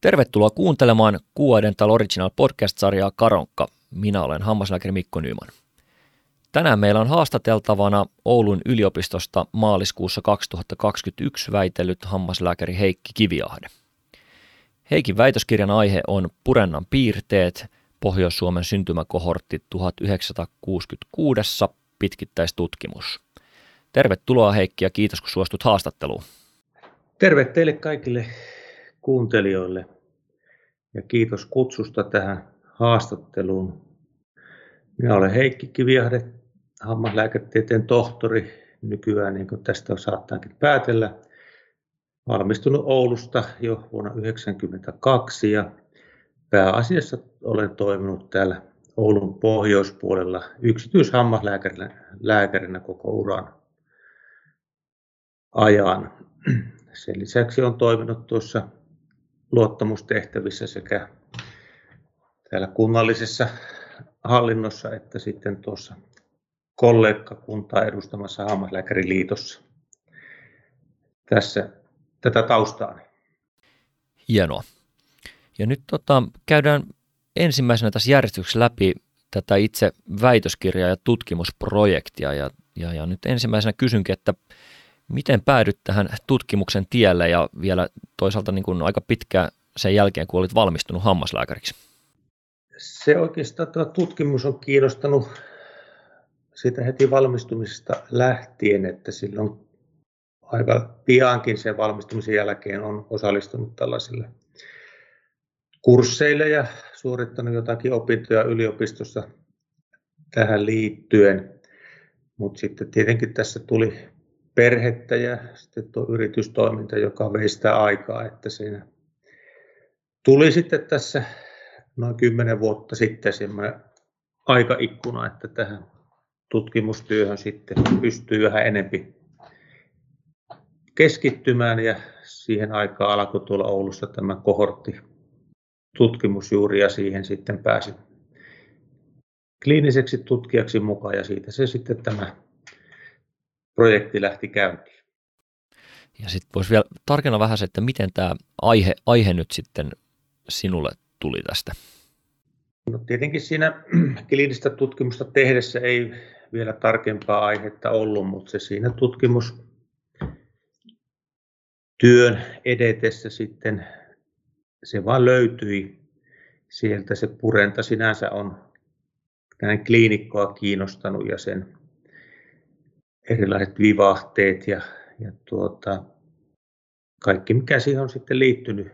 Tervetuloa kuuntelemaan Kuuadental Original podcast-sarjaa Karonkka. Minä olen hammaslääkäri Mikko Nyman. Tänään meillä on haastateltavana Oulun yliopistosta maaliskuussa 2021 väitellyt hammaslääkäri Heikki Kiviahde. Heikin väitöskirjan aihe on Purennan piirteet, Pohjois-Suomen syntymäkohortti 1966 pitkittäistutkimus. Tervetuloa Heikki ja kiitos kun suostut haastatteluun. Terve teille kaikille kuuntelijoille ja kiitos kutsusta tähän haastatteluun. Minä olen Heikki Kiviahde, hammaslääketieteen tohtori, nykyään niin kuin tästä saattaakin päätellä. Valmistunut Oulusta jo vuonna 1992 ja pääasiassa olen toiminut täällä Oulun pohjoispuolella yksityishammaslääkärinä lääkärinä koko uran ajan. Sen lisäksi on toiminut tuossa luottamustehtävissä sekä täällä kunnallisessa hallinnossa että sitten tuossa kollegakuntaa edustamassa Hammaslääkäriliitossa. Tässä tätä taustaa. Hienoa. Ja nyt tota, käydään ensimmäisenä tässä järjestyksessä läpi tätä itse väitöskirjaa ja tutkimusprojektia. Ja, ja, ja nyt ensimmäisenä kysynkin, että Miten päädyt tähän tutkimuksen tielle ja vielä toisaalta niin kuin aika pitkä sen jälkeen, kun olit valmistunut hammaslääkäriksi? Se oikeastaan tuo tutkimus on kiinnostanut siitä heti valmistumisesta lähtien, että silloin aika piankin sen valmistumisen jälkeen on osallistunut tällaisille kursseille ja suorittanut jotakin opintoja yliopistossa tähän liittyen. Mutta sitten tietenkin tässä tuli perhettä ja sitten tuo yritystoiminta, joka vei sitä aikaa, että siinä tuli sitten tässä noin kymmenen vuotta sitten semmoinen aikaikkuna, että tähän tutkimustyöhön sitten pystyy vähän enempi keskittymään ja siihen aikaan alkoi tuolla Oulussa tämä kohortti tutkimus juuri ja siihen sitten pääsin kliiniseksi tutkijaksi mukaan ja siitä se sitten tämä projekti lähti käyntiin. Ja sitten voisi vielä tarkenna vähän se, että miten tämä aihe, aihe nyt sitten sinulle tuli tästä? No tietenkin siinä kliinistä tutkimusta tehdessä ei vielä tarkempaa aihetta ollut, mutta se siinä tutkimus työn edetessä sitten se vaan löytyi sieltä. Se purenta sinänsä on näin kliinikkoa kiinnostanut ja sen erilaiset vivahteet ja, ja tuota, kaikki, mikä siihen on sitten liittynyt,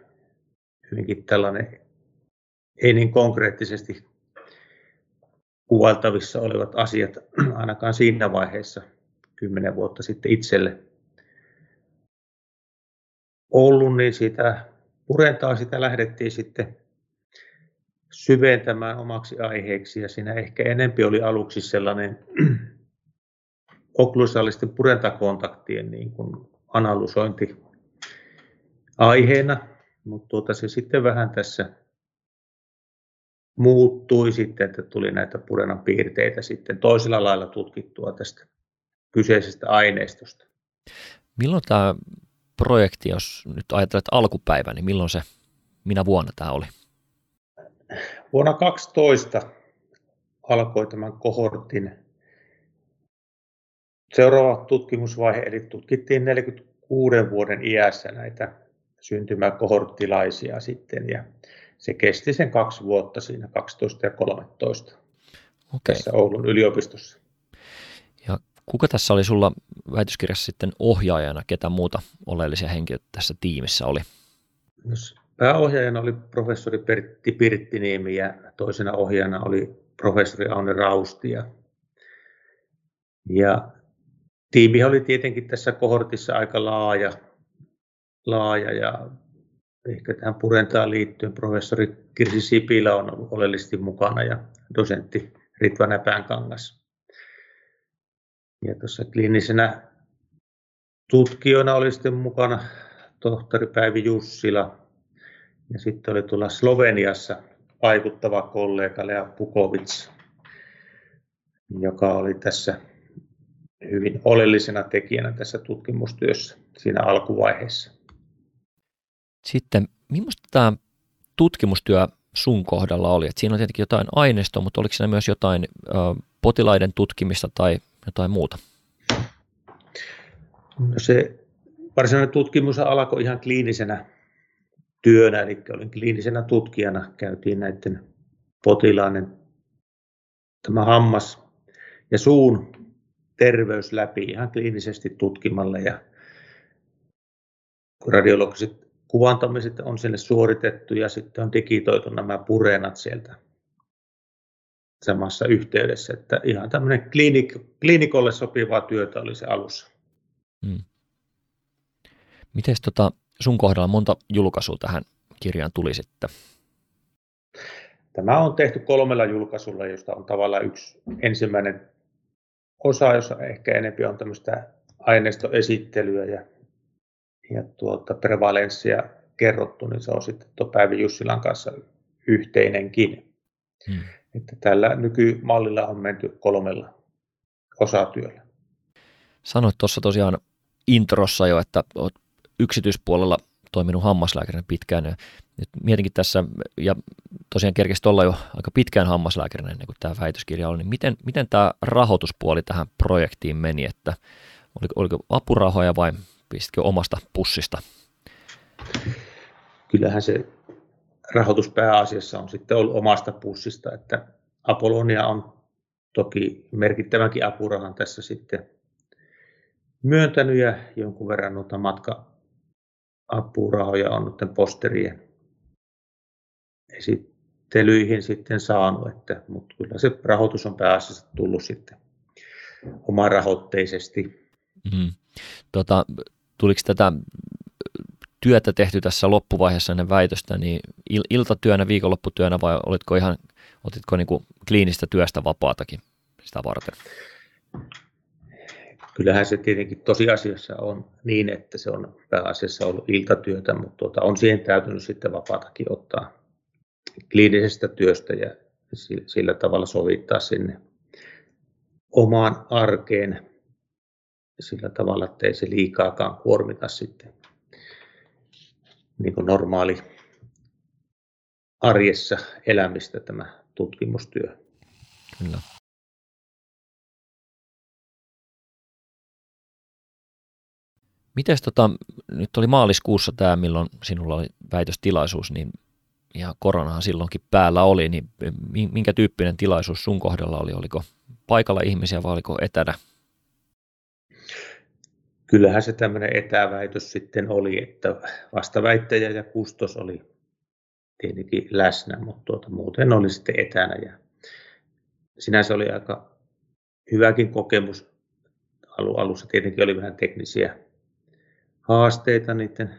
hyvinkin tällainen ei niin konkreettisesti kuvailtavissa olevat asiat ainakaan siinä vaiheessa kymmenen vuotta sitten itselle ollut, niin sitä purentaa sitä lähdettiin sitten syventämään omaksi aiheeksi. Ja siinä ehkä enempi oli aluksi sellainen okklusaalisten purentakontaktien niin kuin analysointi aiheena, mutta tuota, se sitten vähän tässä muuttui sitten, että tuli näitä purenan piirteitä sitten toisella lailla tutkittua tästä kyseisestä aineistosta. Milloin tämä projekti, jos nyt ajattelet alkupäivä, niin milloin se, minä vuonna tämä oli? Vuonna 2012 alkoi tämän kohortin Seuraava tutkimusvaihe, eli tutkittiin 46 vuoden iässä näitä syntymäkohorttilaisia sitten, ja se kesti sen kaksi vuotta siinä 12 ja 13 okay. tässä Oulun yliopistossa. Ja kuka tässä oli sulla väitöskirjassa sitten ohjaajana, ketä muuta oleellisia henkilöitä tässä tiimissä oli? Pääohjaajana oli professori Pertti Pirttiniemi ja toisena ohjaajana oli professori Aune Rausti. Ja, ja tiimi oli tietenkin tässä kohortissa aika laaja, laaja ja ehkä tähän purentaan liittyen professori Kirsi Sipilä on ollut oleellisesti mukana ja dosentti Ritva Näpäänkangas. Ja tuossa kliinisenä tutkijana oli sitten mukana tohtori Päivi Jussila ja sitten oli tuolla Sloveniassa vaikuttava kollega Lea Pukovic, joka oli tässä hyvin oleellisena tekijänä tässä tutkimustyössä siinä alkuvaiheessa. Sitten, millaista tämä tutkimustyö sun kohdalla oli? Et siinä on tietenkin jotain aineistoa, mutta oliko siinä myös jotain ö, potilaiden tutkimista tai jotain muuta? No se varsinainen tutkimus alkoi ihan kliinisenä työnä, eli olin kliinisenä tutkijana, käytiin näiden potilaiden tämä hammas ja suun terveys läpi ihan kliinisesti tutkimalla ja radiologiset kuvantamiset on sinne suoritettu ja sitten on digitoitu nämä pureenat sieltä samassa yhteydessä, että ihan tämmöinen kliinik, kliinikolle sopivaa työtä oli se alussa. Hmm. Miten tota, sun kohdalla monta julkaisua tähän kirjaan tuli sitten? Tämä on tehty kolmella julkaisulla, josta on tavallaan yksi ensimmäinen osa, jossa ehkä enemmän on tämmöistä aineistoesittelyä ja, ja tuota prevalenssia kerrottu, niin se on sitten tuo Päivi Jussilan kanssa yhteinenkin. Hmm. Että tällä nykymallilla on menty kolmella osatyöllä. Sanoit tuossa tosiaan introssa jo, että olet yksityispuolella toiminut hammaslääkärinä pitkään. Nyt mietinkin tässä, ja tosiaan kerkesi olla jo aika pitkään hammaslääkärinä ennen kuin tämä väitöskirja oli, niin miten, miten tämä rahoituspuoli tähän projektiin meni, että oliko, oliko apurahoja vai pistitkö omasta pussista? Kyllähän se rahoitus pääasiassa on sitten ollut omasta pussista, että Apollonia on toki merkittävänkin apurahan tässä sitten myöntänyt ja jonkun verran noita matka-apurahoja on nyt posterien esittelyihin sitten saanut, että, mutta kyllä se rahoitus on pääasiassa tullut sitten omarahoitteisesti. Mm. Tota, tuliko tätä työtä tehty tässä loppuvaiheessa ennen väitöstä, niin il- iltatyönä, viikonlopputyönä vai olitko ihan, otitko niin kuin kliinistä työstä vapaatakin sitä varten? Kyllähän se tietenkin tosiasiassa on niin, että se on pääasiassa ollut iltatyötä, mutta tuota, on siihen täytynyt sitten vapaatakin ottaa kliinisestä työstä ja sillä tavalla sovittaa sinne omaan arkeen sillä tavalla, että ei se liikaakaan kuormita sitten niin kuin normaali arjessa elämistä tämä tutkimustyö. Kyllä. Mites tota, nyt oli maaliskuussa tämä, milloin sinulla oli väitöstilaisuus, niin ja koronahan silloinkin päällä oli, niin minkä tyyppinen tilaisuus sun kohdalla oli? Oliko paikalla ihmisiä vai oliko etänä? Kyllähän se tämmöinen etäväitös sitten oli, että vastaväittäjä ja kustos oli tietenkin läsnä, mutta tuota, muuten oli sitten etänä. Ja sinänsä oli aika hyväkin kokemus. Alussa tietenkin oli vähän teknisiä haasteita niiden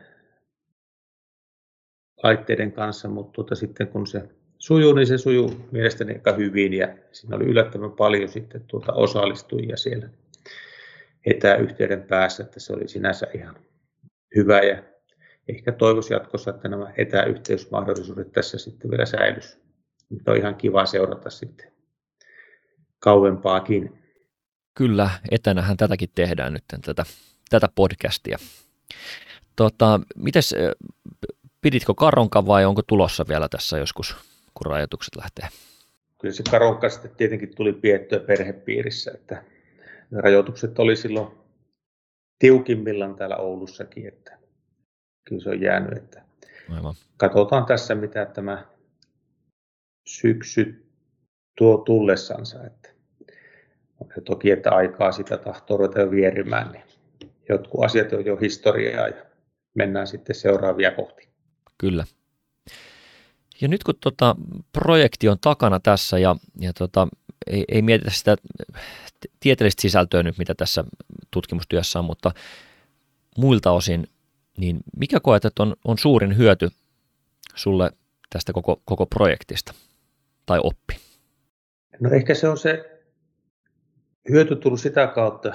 laitteiden kanssa, mutta tuota, sitten kun se sujuu, niin se sujuu mielestäni aika hyvin ja siinä oli yllättävän paljon sitten tuota osallistujia siellä etäyhteyden päässä, että se oli sinänsä ihan hyvä ja ehkä toivoisi jatkossa, että nämä etäyhteysmahdollisuudet tässä sitten vielä säilyisi. Nyt on ihan kiva seurata sitten kauempaakin. Kyllä, etänähän tätäkin tehdään nyt, tätä, tätä podcastia. Tota, mites, piditkö karonka vai onko tulossa vielä tässä joskus, kun rajoitukset lähtee? Kyllä se karonka sitten tietenkin tuli piettyä perhepiirissä, että rajoitukset oli silloin tiukimmillaan täällä Oulussakin, että kyllä se on jäänyt, että Aivan. katsotaan tässä, mitä tämä syksy tuo tullessansa, että ja toki, että aikaa sitä tahtoo ruveta jo vierimään, niin jotkut asiat on jo historiaa ja mennään sitten seuraavia kohti. Kyllä. Ja nyt kun tota, projekti on takana tässä ja, ja tota, ei, ei mietitä sitä tieteellistä sisältöä nyt, mitä tässä tutkimustyössä on, mutta muilta osin, niin mikä koet, että on, on suurin hyöty sulle tästä koko, koko projektista tai oppi? No ehkä se on se hyöty tullut sitä kautta,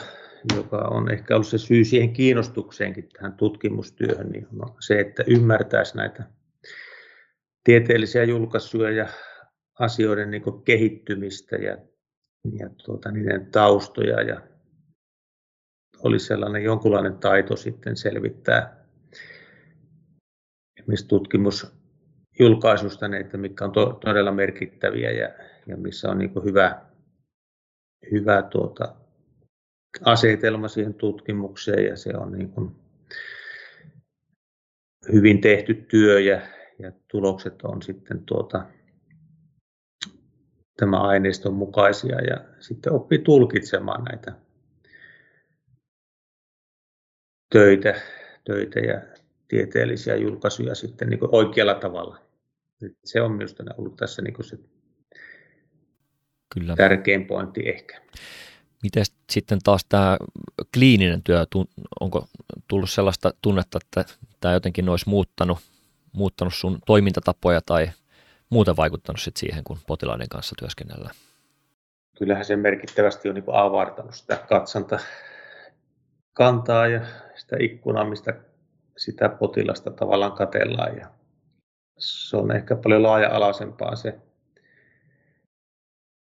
joka on ehkä ollut se syy siihen kiinnostukseenkin tähän tutkimustyöhön, niin on se, että ymmärtäisi näitä tieteellisiä julkaisuja ja asioiden niin kehittymistä ja, ja tuota, niiden taustoja. Ja oli sellainen jonkunlainen taito sitten selvittää esimerkiksi tutkimus julkaisusta, niin että mitkä on to, todella merkittäviä ja, ja missä on niin hyvä, hyvä tuota, asetelma siihen tutkimukseen ja se on niin kuin hyvin tehty työ ja, ja tulokset on sitten tuota, tämä aineiston mukaisia ja sitten oppii tulkitsemaan näitä töitä, töitä ja tieteellisiä julkaisuja sitten niin oikealla tavalla. Se on minusta ollut tässä niin se Kyllä. tärkein pointti ehkä. Miten sitten taas tämä kliininen työ, onko tullut sellaista tunnetta, että tämä jotenkin olisi muuttanut, muuttanut sun toimintatapoja tai muuten vaikuttanut sit siihen, kun potilaiden kanssa työskennellään? Kyllähän se merkittävästi on niin avartanut sitä katsanta kantaa ja sitä ikkunaa, mistä sitä potilasta tavallaan katellaan. Ja se on ehkä paljon laaja-alaisempaa se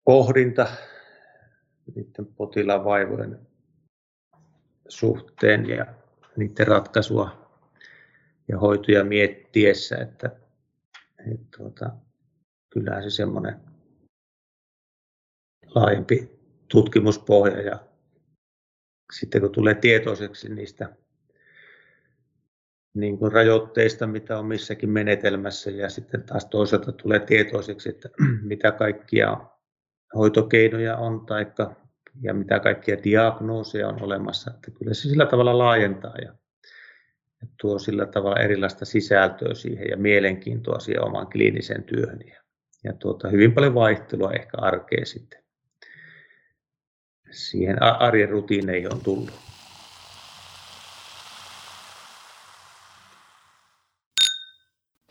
pohdinta niiden potilaan vaivojen suhteen ja niiden ratkaisua ja hoitoja miettiessä, että, että tuota, kyllähän se semmoinen laajempi tutkimuspohja ja sitten kun tulee tietoiseksi niistä niin kuin rajoitteista, mitä on missäkin menetelmässä ja sitten taas toisaalta tulee tietoiseksi, että mitä kaikkia hoitokeinoja on taikka, ja mitä kaikkia diagnooseja on olemassa. Että kyllä se sillä tavalla laajentaa ja, ja tuo sillä tavalla erilaista sisältöä siihen ja mielenkiintoa siihen omaan kliiniseen työhön. Ja, ja tuota, hyvin paljon vaihtelua ehkä arkeen sitten. Siihen arjen rutiineihin on tullut.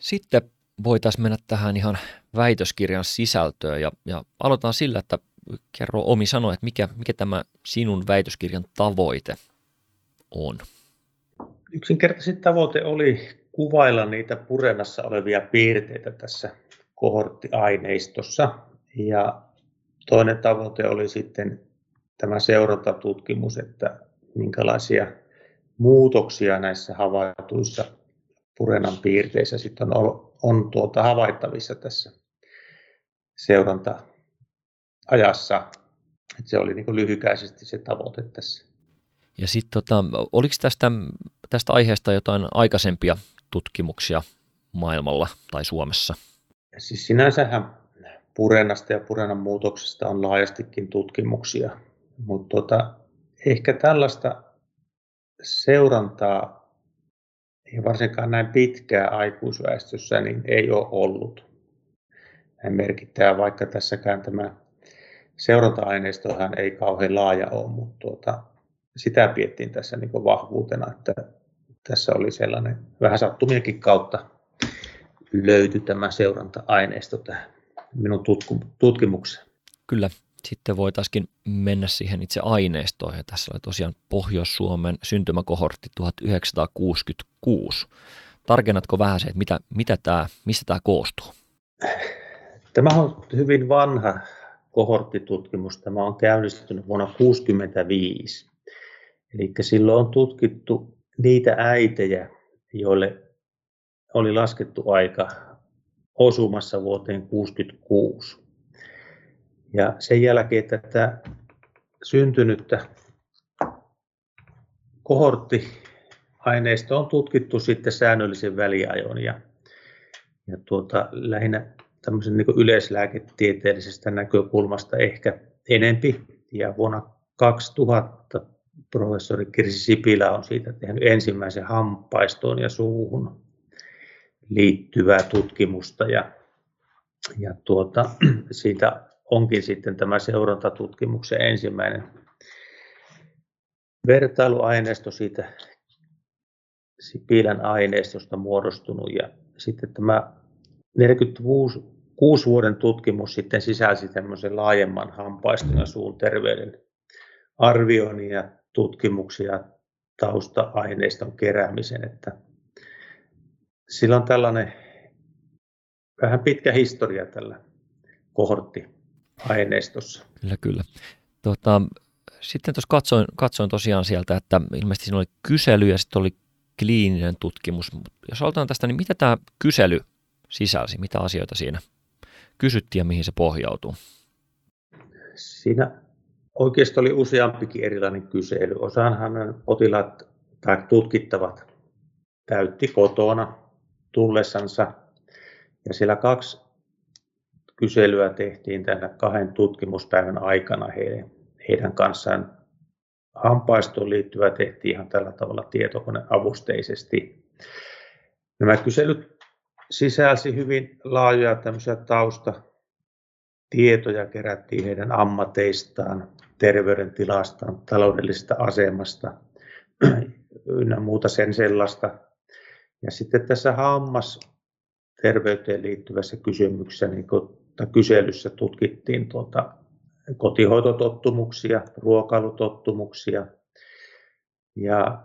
Sitten voitaisiin mennä tähän ihan väitöskirjan sisältöön ja, ja aloitetaan sillä, että kerro omi sanoa, että mikä, mikä tämä sinun väitöskirjan tavoite on? Yksinkertaisesti tavoite oli kuvailla niitä purenassa olevia piirteitä tässä kohorttiaineistossa. Ja toinen tavoite oli sitten tämä seurantatutkimus, että minkälaisia muutoksia näissä havaituissa purenan piirteissä sitten on, on tuota havaittavissa tässä seuranta-ajassa. Että se oli niin lyhykäisesti se tavoite tässä. Ja sitten tota, oliko tästä, tästä aiheesta jotain aikaisempia tutkimuksia maailmalla tai Suomessa? Siis sinänsähän purenasta ja purenan muutoksesta on laajastikin tutkimuksia, mutta tota, ehkä tällaista seurantaa ja varsinkaan näin pitkää aikuisväestössä niin ei ole ollut näin merkittävää, vaikka tässäkään tämä seuranta-aineistohan ei kauhean laaja ole, mutta tuota, sitä piettiin tässä niin vahvuutena, että tässä oli sellainen vähän sattumienkin kautta löytyi tämä seuranta-aineisto tähän minun tutkimukseen. Kyllä, sitten voitaisiin mennä siihen itse aineistoon. Ja tässä oli tosiaan Pohjois-Suomen syntymäkohortti 1966. Tarkennatko vähän se, että mitä, mitä tämä, mistä tämä koostuu? Tämä on hyvin vanha kohorttitutkimus. Tämä on käynnistynyt vuonna 1965. Eli silloin on tutkittu niitä äitejä, joille oli laskettu aika osumassa vuoteen 1966. Ja sen jälkeen tätä syntynyttä kohorttiaineistoa on tutkittu sitten säännöllisen väliajon ja, ja tuota, lähinnä tämmöisen niin yleislääketieteellisestä näkökulmasta ehkä enempi. Ja vuonna 2000 professori Kirsi Sipilä on siitä tehnyt ensimmäisen hampaistoon ja suuhun liittyvää tutkimusta ja, ja tuota, siitä onkin sitten tämä seurantatutkimuksen ensimmäinen vertailuaineisto siitä Sipilän aineistosta muodostunut. Ja sitten tämä 46 vuoden tutkimus sitten sisälsi tämmöisen laajemman hampaiston ja suun terveyden arvioinnin ja tutkimuksia tausta-aineiston keräämisen, että sillä on tällainen vähän pitkä historia tällä kohortti aineistossa. Kyllä, kyllä. Tota, sitten tuossa katsoin, katsoin tosiaan sieltä, että ilmeisesti siinä oli kysely ja sitten oli kliininen tutkimus. Jos aloitetaan tästä, niin mitä tämä kysely sisälsi? Mitä asioita siinä kysyttiin ja mihin se pohjautuu? Siinä oikeastaan oli useampikin erilainen kysely. Osaanhan potilaat tai tutkittavat täytti kotona tullessansa. Ja siellä kaksi kyselyä tehtiin tänä kahden tutkimuspäivän aikana heidän, heidän kanssaan. Hampaistoon liittyvä tehtiin ihan tällä tavalla tietokoneavusteisesti. Nämä kyselyt sisälsi hyvin laajoja tämmöisiä taustatietoja, kerättiin heidän ammateistaan, terveydentilastaan, taloudellisesta asemasta ynnä muuta sen sellaista. Ja sitten tässä hammasterveyteen liittyvässä kysymyksessä, niin kyselyssä tutkittiin tuota, kotihoitotottumuksia, ruokailutottumuksia ja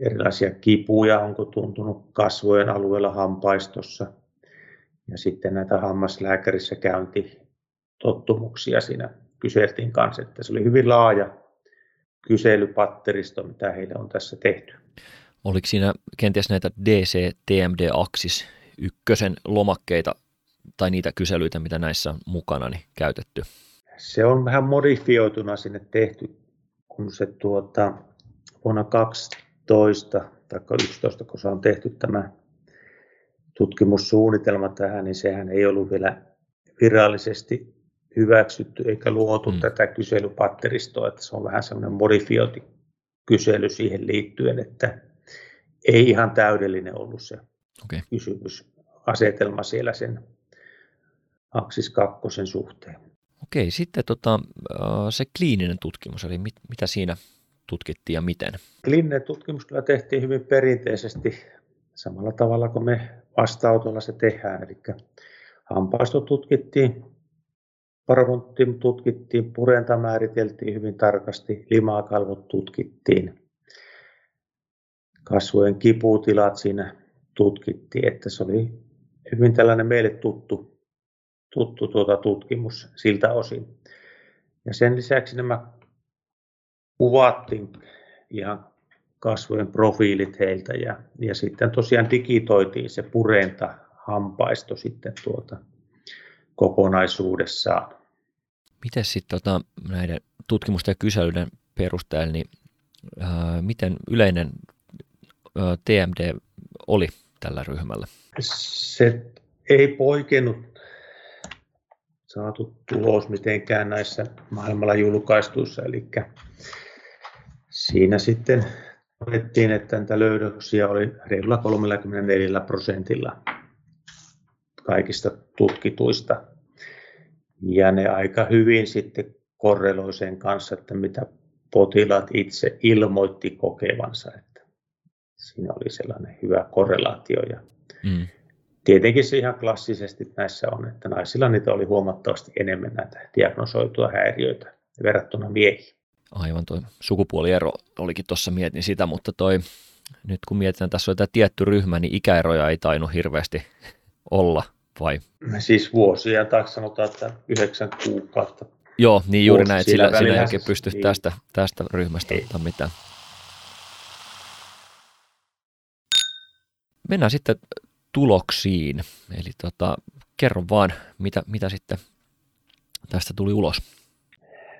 erilaisia kipuja, onko tuntunut kasvojen alueella hampaistossa. Ja sitten näitä hammaslääkärissä käyntitottumuksia siinä kyseltiin kanssa, että se oli hyvin laaja kyselypatteristo, mitä heille on tässä tehty. Oliko siinä kenties näitä DC, TMD, Axis ykkösen lomakkeita tai niitä kyselyitä, mitä näissä on mukana, niin käytetty? Se on vähän modifioituna sinne tehty, kun se tuota, vuonna 12 tai 11, kun se on tehty tämä tutkimussuunnitelma tähän, niin sehän ei ollut vielä virallisesti hyväksytty eikä luotu mm. tätä kyselypatteristoa, että se on vähän semmoinen modifiointi kysely siihen liittyen, että ei ihan täydellinen ollut se okay. kysymysasetelma siellä sen Aksis 2 suhteen. Okei, sitten tota, se kliininen tutkimus, eli mit, mitä siinä tutkittiin ja miten? Kliininen tutkimus kyllä tehtiin hyvin perinteisesti samalla tavalla kuin me vasta se tehdään, eli hampaisto tutkittiin, parovontti tutkittiin, purenta määriteltiin hyvin tarkasti, limakalvot tutkittiin, kasvojen kiputilat siinä tutkittiin, että se oli hyvin tällainen meille tuttu, tuttu tuota tutkimus siltä osin. Ja sen lisäksi nämä kuvattiin ihan kasvojen profiilit heiltä ja, ja sitten tosiaan digitoitiin se purenta hampaisto sitten tuota kokonaisuudessaan. Miten sitten tota, näiden tutkimusten ja kyselyiden perusteella, niin ää, miten yleinen ää, TMD oli tällä ryhmällä? Se ei poikennut saatu tulos mitenkään näissä maailmalla julkaistuissa, eli siinä sitten todettiin, että näitä löydöksiä oli reilulla 34 prosentilla kaikista tutkituista. Ja ne aika hyvin sitten korreloi sen kanssa, että mitä potilaat itse ilmoitti kokevansa. Että siinä oli sellainen hyvä korrelaatio. Ja mm. Tietenkin se ihan klassisesti näissä on, että naisilla niitä oli huomattavasti enemmän näitä diagnosoitua häiriöitä verrattuna miehiin. Aivan tuo sukupuoliero olikin tuossa mietin sitä, mutta toi, nyt kun mietitään, tässä on tämä tietty ryhmä, niin ikäeroja ei tainnut hirveästi olla, vai? Siis vuosia, tai sanotaan, että yhdeksän kuukautta. Joo, niin juuri näin, sillä, sillä oikein pysty niin. tästä, tästä ryhmästä ei. mitään. Mennään sitten tuloksiin. Eli tota, kerro vaan, mitä, mitä sitten tästä tuli ulos.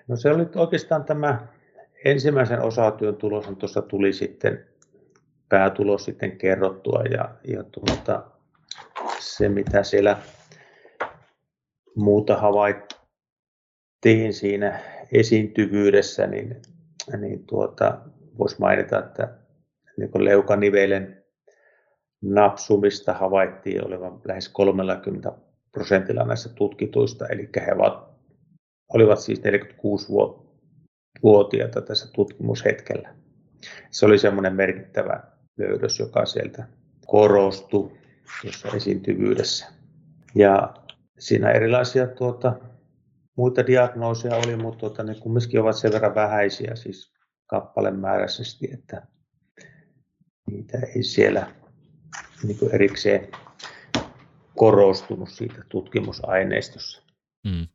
No se oli oikeastaan tämä ensimmäisen osatyön tulos, tuossa tuli sitten päätulos sitten kerrottua ja, ja tuota, se mitä siellä muuta havaittiin siinä esiintyvyydessä, niin, niin tuota, voisi mainita, että niin leukanivelen napsumista havaittiin olevan lähes 30 prosentilla näistä tutkituista, eli he olivat siis 46-vuotiaita tässä tutkimushetkellä. Se oli semmoinen merkittävä löydös, joka sieltä korostui tuossa esiintyvyydessä. Ja siinä erilaisia tuota, muita diagnooseja oli, mutta tuota, ne kumminkin ovat sen verran vähäisiä, siis kappalemääräisesti, että niitä ei siellä niin kuin erikseen korostunut siitä tutkimusaineistossa. Mm.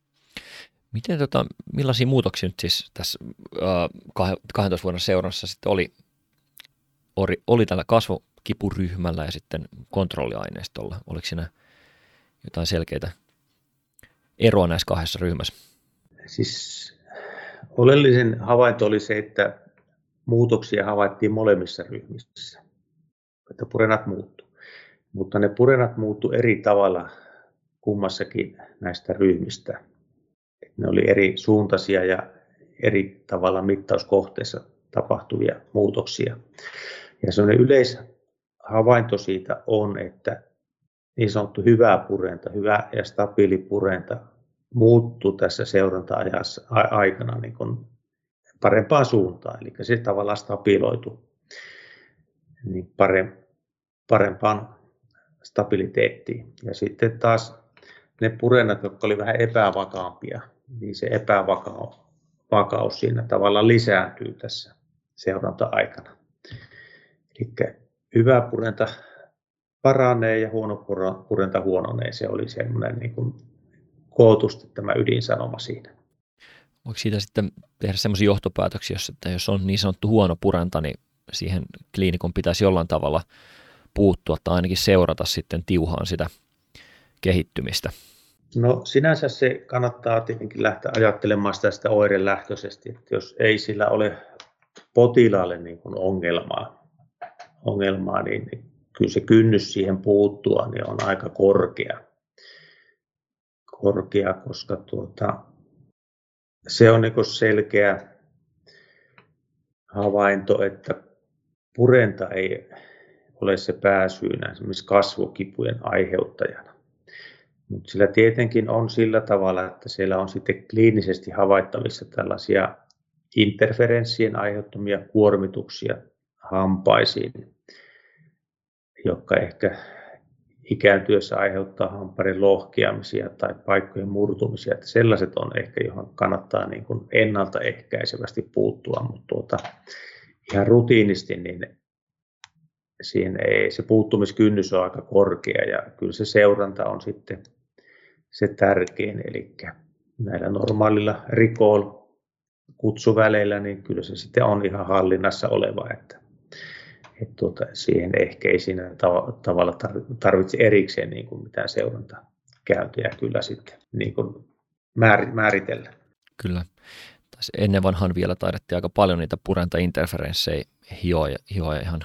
Miten, tota, millaisia muutoksia nyt siis tässä äh, 12 vuoden seurannassa sitten oli, oli, oli tällä kasvokipuryhmällä ja sitten kontrolliaineistolla? Oliko siinä jotain selkeitä eroa näissä kahdessa ryhmässä? Siis oleellisen havainto oli se, että muutoksia havaittiin molemmissa ryhmissä, että purenat muuttu. Mutta ne purenat muuttu eri tavalla kummassakin näistä ryhmistä. Ne oli eri suuntaisia ja eri tavalla mittauskohteessa tapahtuvia muutoksia. Ja sellainen yleishavainto siitä on, että niin sanottu hyvä purenta, hyvä ja stabiili purenta muuttuu tässä seuranta-ajassa aikana niin kuin parempaan suuntaan, eli se tavallaan stabiloitu niin parempaan stabiliteettiin. Ja sitten taas ne purennat, jotka olivat vähän epävakaampia, niin se epävakaus siinä tavallaan lisääntyy tässä seuranta-aikana. Eli hyvä purenta paranee ja huono purenta huononee. Se oli semmoinen niin kuin kootusti tämä ydinsanoma siinä. Voiko siitä sitten tehdä semmoisia johtopäätöksiä, että jos on niin sanottu huono purenta, niin siihen kliinikon pitäisi jollain tavalla puuttua tai ainakin seurata sitten tiuhaan sitä kehittymistä? No sinänsä se kannattaa tietenkin lähteä ajattelemaan sitä, sitä oirelähtöisesti, että jos ei sillä ole potilaalle niin kuin ongelmaa, ongelmaa niin, niin kyllä se kynnys siihen puuttua niin on aika korkea. korkea koska tuota, se on niin selkeä havainto, että purenta ei ole se pääsyynä esimerkiksi kasvokipujen aiheuttajana. Mutta sillä tietenkin on sillä tavalla, että siellä on sitten kliinisesti havaittavissa tällaisia interferenssien aiheuttamia kuormituksia hampaisiin, jotka ehkä ikääntyessä aiheuttaa hampaiden lohkeamisia tai paikkojen murtumisia. Että sellaiset on ehkä, johon kannattaa niin kuin ennaltaehkäisevästi puuttua, mutta tuota, ihan rutiinisti niin siinä ei, se puuttumiskynnys on aika korkea ja kyllä se seuranta on sitten se tärkein. Eli näillä normaalilla rikoilla kutsuväleillä, niin kyllä se sitten on ihan hallinnassa oleva, että, että tuota, siihen ehkä ei siinä tav- tavalla tarvitse erikseen niin kuin mitään seurantakäyntiä kyllä sitten niin kuin määritellä. Kyllä. Tässä ennen vanhan vielä taidettiin aika paljon niitä purenta-interferenssejä hioa, hioa ihan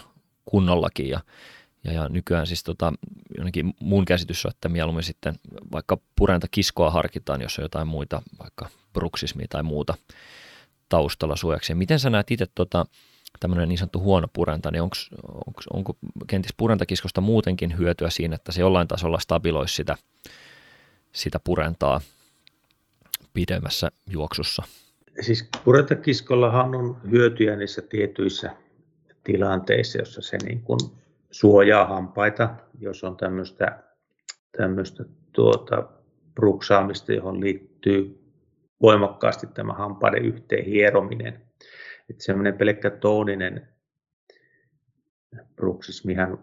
kunnollakin ja, ja, ja nykyään siis tota, jonnekin mun käsitys on, että mieluummin sitten vaikka purenta kiskoa harkitaan, jos on jotain muita, vaikka bruksismia tai muuta taustalla suojaksi. Miten sä näet itse tota, tämmöinen niin sanottu huono purenta, niin onks, onks, onko kenties purentakiskosta muutenkin hyötyä siinä, että se jollain tasolla stabiloisi sitä, sitä purentaa pidemmässä juoksussa? Siis purentakiskollahan on hyötyjä niissä tietyissä tilanteissa, jossa se niin kuin suojaa hampaita, jos on tämmöistä, tämmöistä tuota, bruksaamista, johon liittyy voimakkaasti tämä hampaiden yhteen hierominen. Että semmoinen pelkkä tooninen bruksismihan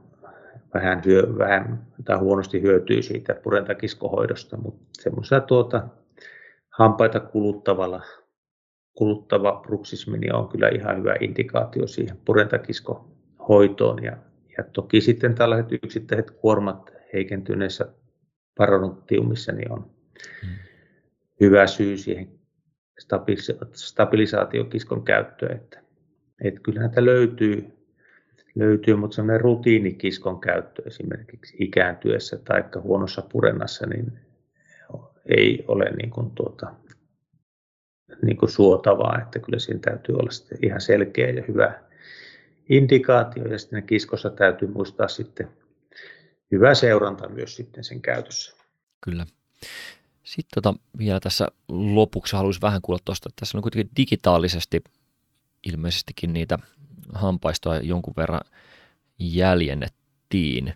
vähän, hyö, vähän tai huonosti hyötyy siitä purentakiskohoidosta, mutta semmoisella tuota, hampaita kuluttavalla kuluttava bruksismi niin on kyllä ihan hyvä indikaatio siihen purentakiskohoitoon. Ja, ja toki sitten tällaiset yksittäiset kuormat heikentyneessä parodontiumissa niin on hmm. hyvä syy siihen stabilisaatiokiskon käyttöön. Että, että kyllä näitä löytyy, löytyy, mutta sellainen rutiinikiskon käyttö esimerkiksi ikääntyessä tai huonossa purennassa, niin ei ole niin kuin tuota, niin kuin suotavaa, että kyllä siinä täytyy olla sitten ihan selkeä ja hyvä indikaatio ja sitten kiskossa täytyy muistaa sitten hyvä seuranta myös sitten sen käytössä. Kyllä. Sitten tota, vielä tässä lopuksi haluaisin vähän kuulla tuosta, että tässä on kuitenkin digitaalisesti ilmeisestikin niitä hampaistoa jonkun verran jäljennettiin.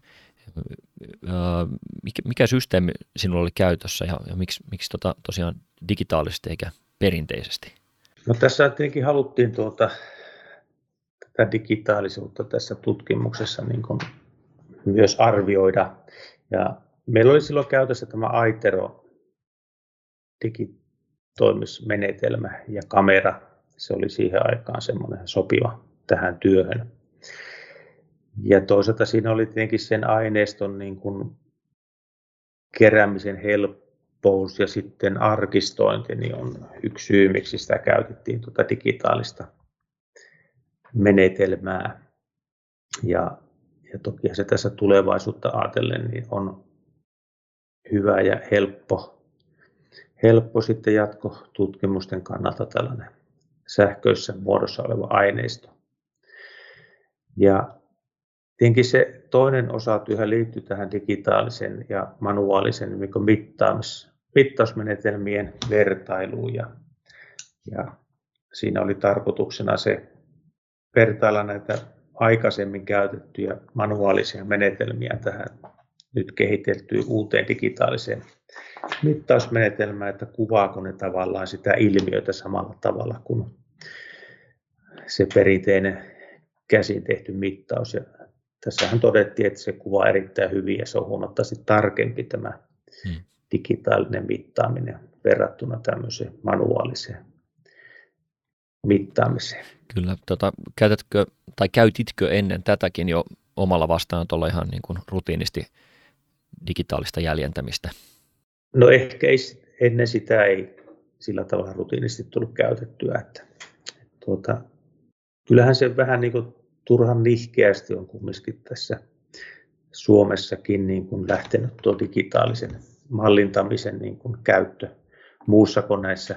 Mikä, systeemi sinulla oli käytössä ja, ja miksi, miksi tota, tosiaan digitaalisesti eikä perinteisesti? No tässä tietenkin haluttiin tuota, tätä digitaalisuutta tässä tutkimuksessa niin kuin myös arvioida. Ja meillä oli silloin käytössä tämä Aitero digitoimismenetelmä ja kamera. Se oli siihen aikaan semmoinen sopiva tähän työhön. Ja toisaalta siinä oli tietenkin sen aineiston niin kuin keräämisen helppous ja sitten arkistointi niin on yksi syy, miksi sitä käytettiin tuota digitaalista menetelmää. Ja, ja toki se tässä tulevaisuutta ajatellen niin on hyvä ja helppo, helppo sitten jatkotutkimusten kannalta tällainen sähköisessä muodossa oleva aineisto. Ja tietenkin se toinen osa työhön liittyy tähän digitaalisen ja manuaalisen niin mittaamis, mittausmenetelmien vertailuun. Ja, ja siinä oli tarkoituksena se vertailla näitä aikaisemmin käytettyjä manuaalisia menetelmiä tähän nyt kehiteltyyn uuteen digitaaliseen mittausmenetelmään, että kuvaako ne tavallaan sitä ilmiötä samalla tavalla kuin se perinteinen käsin tehty mittaus. Ja tässähän todettiin, että se kuvaa erittäin hyvin ja se on huomattavasti tarkempi tämä hmm. digitaalinen mittaaminen verrattuna tämmöiseen manuaaliseen mittaamiseen. Kyllä, tota, käytätkö tai käytitkö ennen tätäkin jo omalla vastaanotolla ihan niin kuin rutiinisti digitaalista jäljentämistä? No ehkä ei, ennen sitä ei sillä tavalla rutiinisti tullut käytettyä. Että, tuota, kyllähän se vähän niin kuin turhan nihkeästi on kumminkin tässä Suomessakin niin kuin lähtenyt tuo digitaalisen mallintamisen niin kuin käyttö muussa koneessa.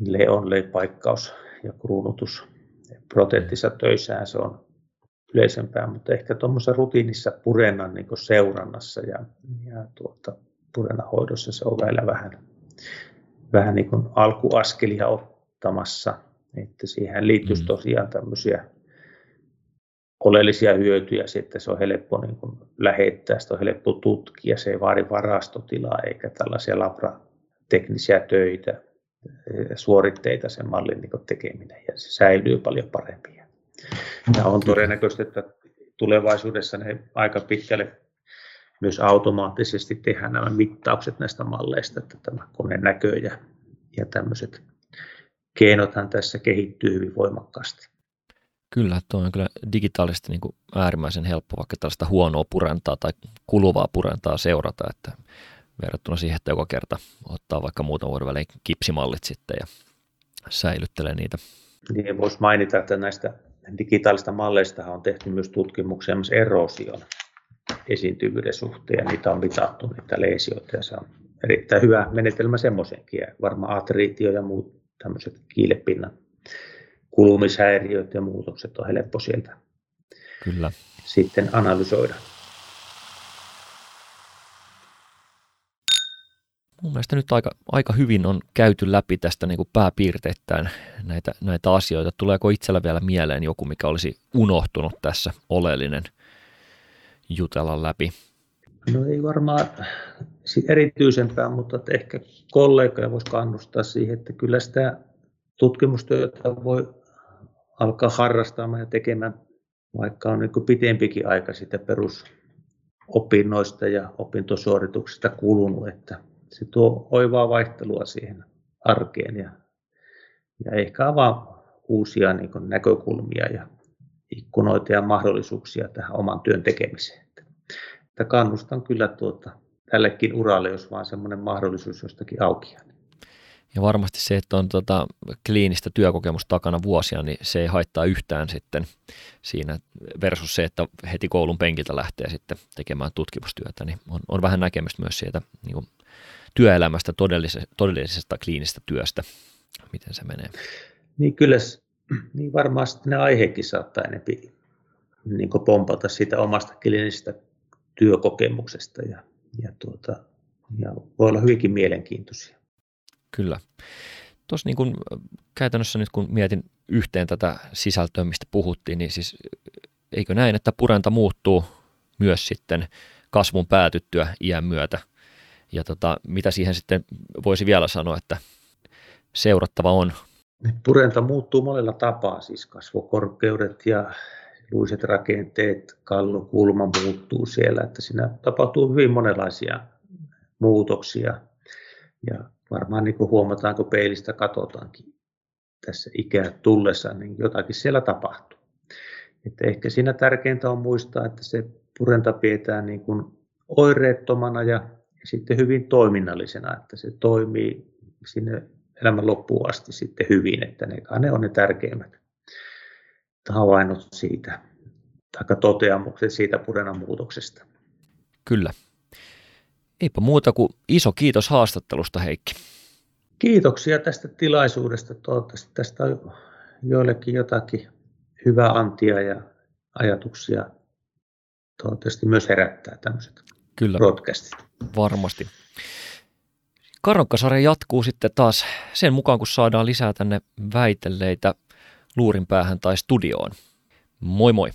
Inlay onlay paikkaus ja kruunutus proteettissa töissään se on yleisempää, mutta ehkä tuommoisessa rutiinissa purennan niin seurannassa ja, ja tuota, purennan hoidossa se on vielä vähän, vähän niin kuin alkuaskelia ottamassa. Että siihen liittyisi mm. tosiaan tämmöisiä oleellisia hyötyjä, sitten se on helppo niin kuin lähettää, sitä on helppo tutkia, se ei vaadi varastotilaa eikä tällaisia labrateknisiä töitä, suoritteita sen mallin niin tekeminen ja se säilyy paljon paremmin. Ja on todennäköistä, että tulevaisuudessa ne aika pitkälle myös automaattisesti tehdään nämä mittaukset näistä malleista, että tämä koneen näkö ja, ja tämmöiset keinothan tässä kehittyy hyvin voimakkaasti. Kyllä, tuo on kyllä digitaalisesti niin kuin äärimmäisen helppo vaikka tällaista huonoa purentaa tai kuluvaa purentaa seurata, että verrattuna siihen, että joka kerta ottaa vaikka muutaman vuoden välein kipsimallit sitten ja säilyttelee niitä. Niin voisi mainita, että näistä digitaalista malleista on tehty myös tutkimuksia myös erosion esiintyvyyden suhteen ja niitä on mitattu, niitä leesioita ja se on erittäin hyvä menetelmä semmoisenkin ja varmaan atriitio ja muut tämmöiset kiilepinnan kulumishäiriöt ja muutokset on helppo sieltä Kyllä. sitten analysoida. Mun mielestä nyt aika, aika hyvin on käyty läpi tästä niin kuin pääpiirteittäin näitä, näitä asioita. Tuleeko itsellä vielä mieleen joku, mikä olisi unohtunut tässä oleellinen jutella läpi? No ei varmaan erityisempää, mutta ehkä kollegoja voisi kannustaa siihen, että kyllä sitä tutkimustyötä voi alkaa harrastamaan ja tekemään, vaikka on niin pitempikin aika sitä perusopinnoista ja opintosuorituksista kulunut, että se tuo oivaa vaihtelua siihen arkeen ja, ja ehkä avaa uusia niin näkökulmia ja ikkunoita ja mahdollisuuksia tähän oman työn tekemiseen. Että kannustan kyllä tuota, tällekin uralle, jos vaan semmoinen mahdollisuus jostakin auki ja varmasti se, että on tota kliinistä työkokemusta takana vuosia, niin se ei haittaa yhtään sitten siinä versus se, että heti koulun penkiltä lähtee sitten tekemään tutkimustyötä, niin on, on vähän näkemystä myös siitä niin kuin työelämästä, todellisesta, todellisesta kliinistä työstä, miten se menee. Niin kyllä, niin varmaan sitten ne aiheetkin saattaa enempi niin pompata siitä omasta kliinisestä työkokemuksesta ja, ja, tuota, ja voi olla hyvinkin mielenkiintoisia. Kyllä. Tuossa niin kun, käytännössä nyt kun mietin yhteen tätä sisältöä, mistä puhuttiin, niin siis eikö näin, että purenta muuttuu myös sitten kasvun päätyttyä iän myötä. Ja tota, mitä siihen sitten voisi vielä sanoa, että seurattava on? Purenta muuttuu monella tapaa, siis kasvokorkeudet ja luiset rakenteet, kulma muuttuu siellä, että siinä tapahtuu hyvin monenlaisia muutoksia. Ja varmaan niin kuin huomataan, kun peilistä katsotaankin tässä ikää tullessa, niin jotakin siellä tapahtuu. Että ehkä siinä tärkeintä on muistaa, että se purenta pidetään niin kuin oireettomana ja, sitten hyvin toiminnallisena, että se toimii sinne elämän loppuun asti sitten hyvin, että ne, ne on ne tärkeimmät havainnot siitä, tai toteamukset siitä purenan muutoksesta. Kyllä. Eipä muuta kuin iso kiitos haastattelusta Heikki. Kiitoksia tästä tilaisuudesta. Toivottavasti tästä on joillekin jotakin hyvää antia ja ajatuksia. Toivottavasti myös herättää tämmöiset Kyllä, broadcastit. varmasti. Karonkasarja jatkuu sitten taas sen mukaan, kun saadaan lisää tänne väitelleitä luurin päähän tai studioon. Moi moi!